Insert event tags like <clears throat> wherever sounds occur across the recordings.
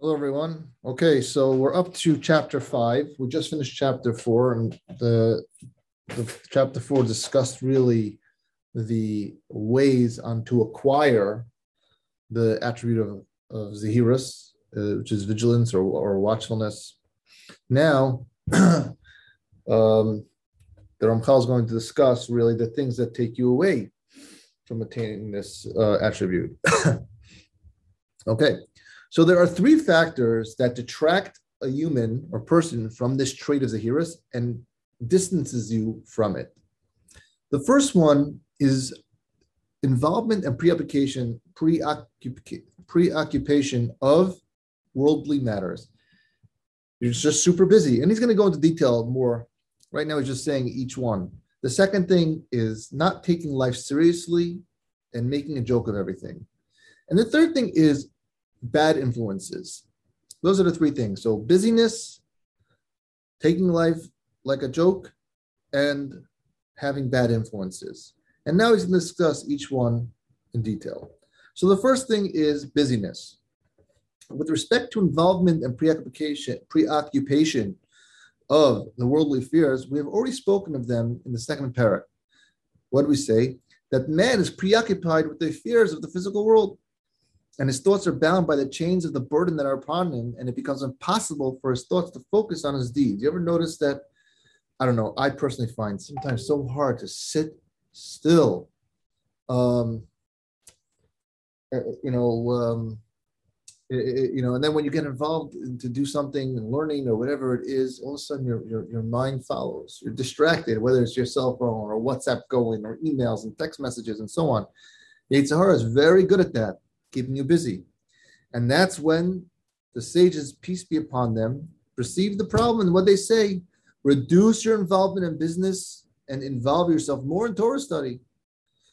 Hello, everyone. Okay, so we're up to chapter five. We just finished chapter four, and the, the chapter four discussed really the ways on to acquire the attribute of, of Zahirus, uh, which is vigilance or, or watchfulness. Now, <clears throat> um, the Ramchal is going to discuss really the things that take you away from attaining this uh, attribute. <coughs> okay, so there are three factors that detract a human or person from this trait of Zahirus and distances you from it. The first one is involvement and preoccupation, preoccupation of worldly matters. You're just super busy. And he's going to go into detail more. Right now, he's just saying each one. The second thing is not taking life seriously and making a joke of everything. And the third thing is bad influences. Those are the three things. So busyness, taking life like a joke, and having bad influences. And now he's going to discuss each one in detail. So the first thing is busyness. With respect to involvement and preoccupation, preoccupation of the worldly fears, we have already spoken of them in the second parak. What do we say? That man is preoccupied with the fears of the physical world and his thoughts are bound by the chains of the burden that are upon him, and it becomes impossible for his thoughts to focus on his deeds. You ever notice that? I don't know. I personally find sometimes so hard to sit still. Um, uh, you know, um, it, you know, and then when you get involved to do something and learning or whatever it is, all of a sudden your, your, your mind follows. You're distracted, whether it's your cell phone or WhatsApp going or emails and text messages and so on. Yetzer Hara is very good at that keeping you busy. And that's when the sages, peace be upon them, perceive the problem and what they say, reduce your involvement in business and involve yourself more in Torah study.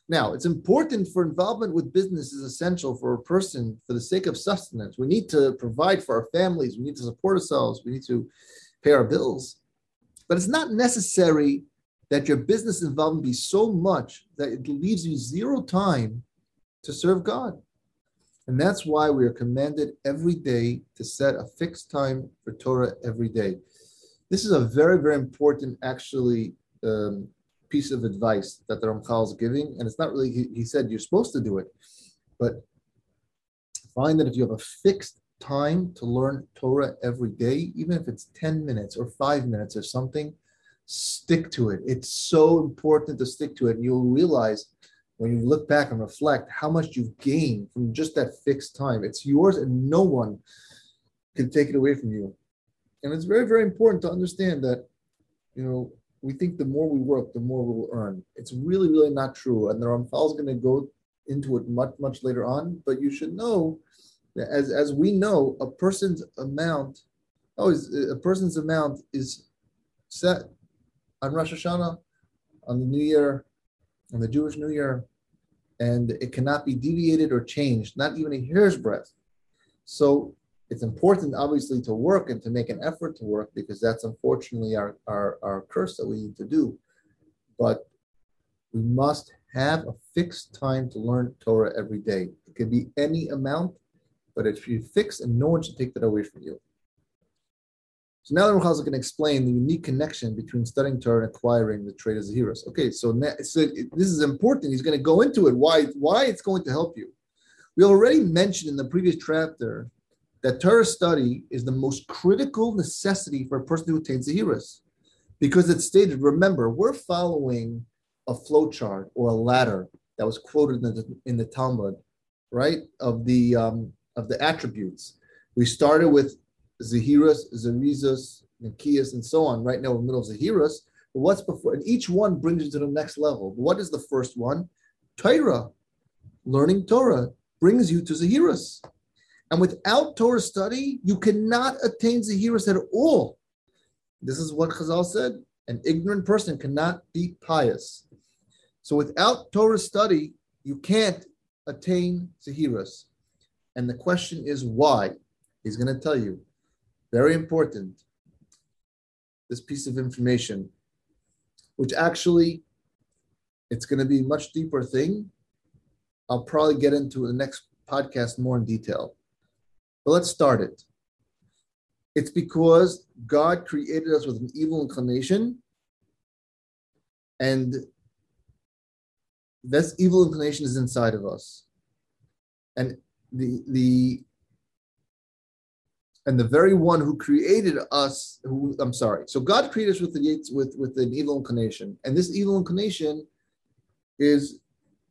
Now, it's important for involvement with business is essential for a person for the sake of sustenance. We need to provide for our families, we need to support ourselves, we need to pay our bills. But it's not necessary that your business involvement be so much that it leaves you zero time to serve God. And that's why we are commanded every day to set a fixed time for Torah every day. This is a very, very important, actually, um, piece of advice that the Ramchal is giving. And it's not really, he, he said you're supposed to do it, but find that if you have a fixed time to learn Torah every day, even if it's 10 minutes or five minutes or something, stick to it. It's so important to stick to it. And you'll realize when you look back and reflect how much you've gained from just that fixed time. It's yours and no one can take it away from you. And it's very, very important to understand that, you know, we think the more we work, the more we will earn. It's really, really not true. And the Ramchal is going to go into it much, much later on. But you should know that as, as we know, a person's amount, oh, is a person's amount is set on Rosh Hashanah, on the New Year, on the Jewish New Year, and it cannot be deviated or changed, not even a hair's breadth. So it's important, obviously, to work and to make an effort to work because that's unfortunately our, our, our curse that we need to do. But we must have a fixed time to learn Torah every day. It can be any amount, but if you fix and no one should take that away from you. So now the going to explain the unique connection between studying Torah and acquiring the trait of Zahiras. Okay, so, now, so this is important. He's going to go into it, why, why it's going to help you. We already mentioned in the previous chapter that Torah study is the most critical necessity for a person who attains Zahiras. Because it's stated, remember, we're following a flowchart or a ladder that was quoted in the, in the Talmud, right? Of the um, of the attributes. We started with Zahiras, Zarizas, Nikias, and so on, right now in the middle of Zahiras. But what's before? And each one brings you to the next level. But What is the first one? Torah. Learning Torah brings you to Zahiras. And without Torah study, you cannot attain Zahiras at all. This is what Chazal said. An ignorant person cannot be pious. So without Torah study, you can't attain Zahiras. And the question is why? He's going to tell you. Very important. This piece of information, which actually it's going to be a much deeper thing. I'll probably get into the next podcast more in detail. But let's start it. It's because God created us with an evil inclination, and this evil inclination is inside of us. And the the and the very one who created us, who I'm sorry, so God created us with the with with an evil inclination, and this evil inclination is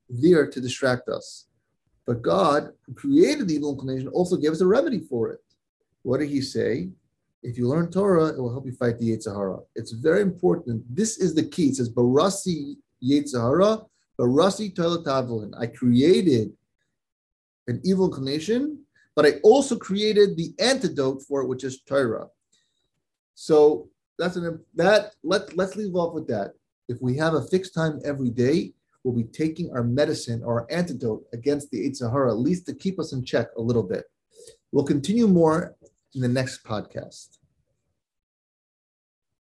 there to distract us. But God, who created the evil inclination, also gave us a remedy for it. What did He say? If you learn Torah, it will help you fight the Yetzer Hara. It's very important. This is the key. It says Barasi Yetzer Hara, Barasi Toilet I created an evil inclination but I also created the antidote for it, which is Torah. So that's an that let let's leave off with that. If we have a fixed time every day, we'll be taking our medicine or our antidote against the Yetzer Hara, at least to keep us in check a little bit. We'll continue more in the next podcast.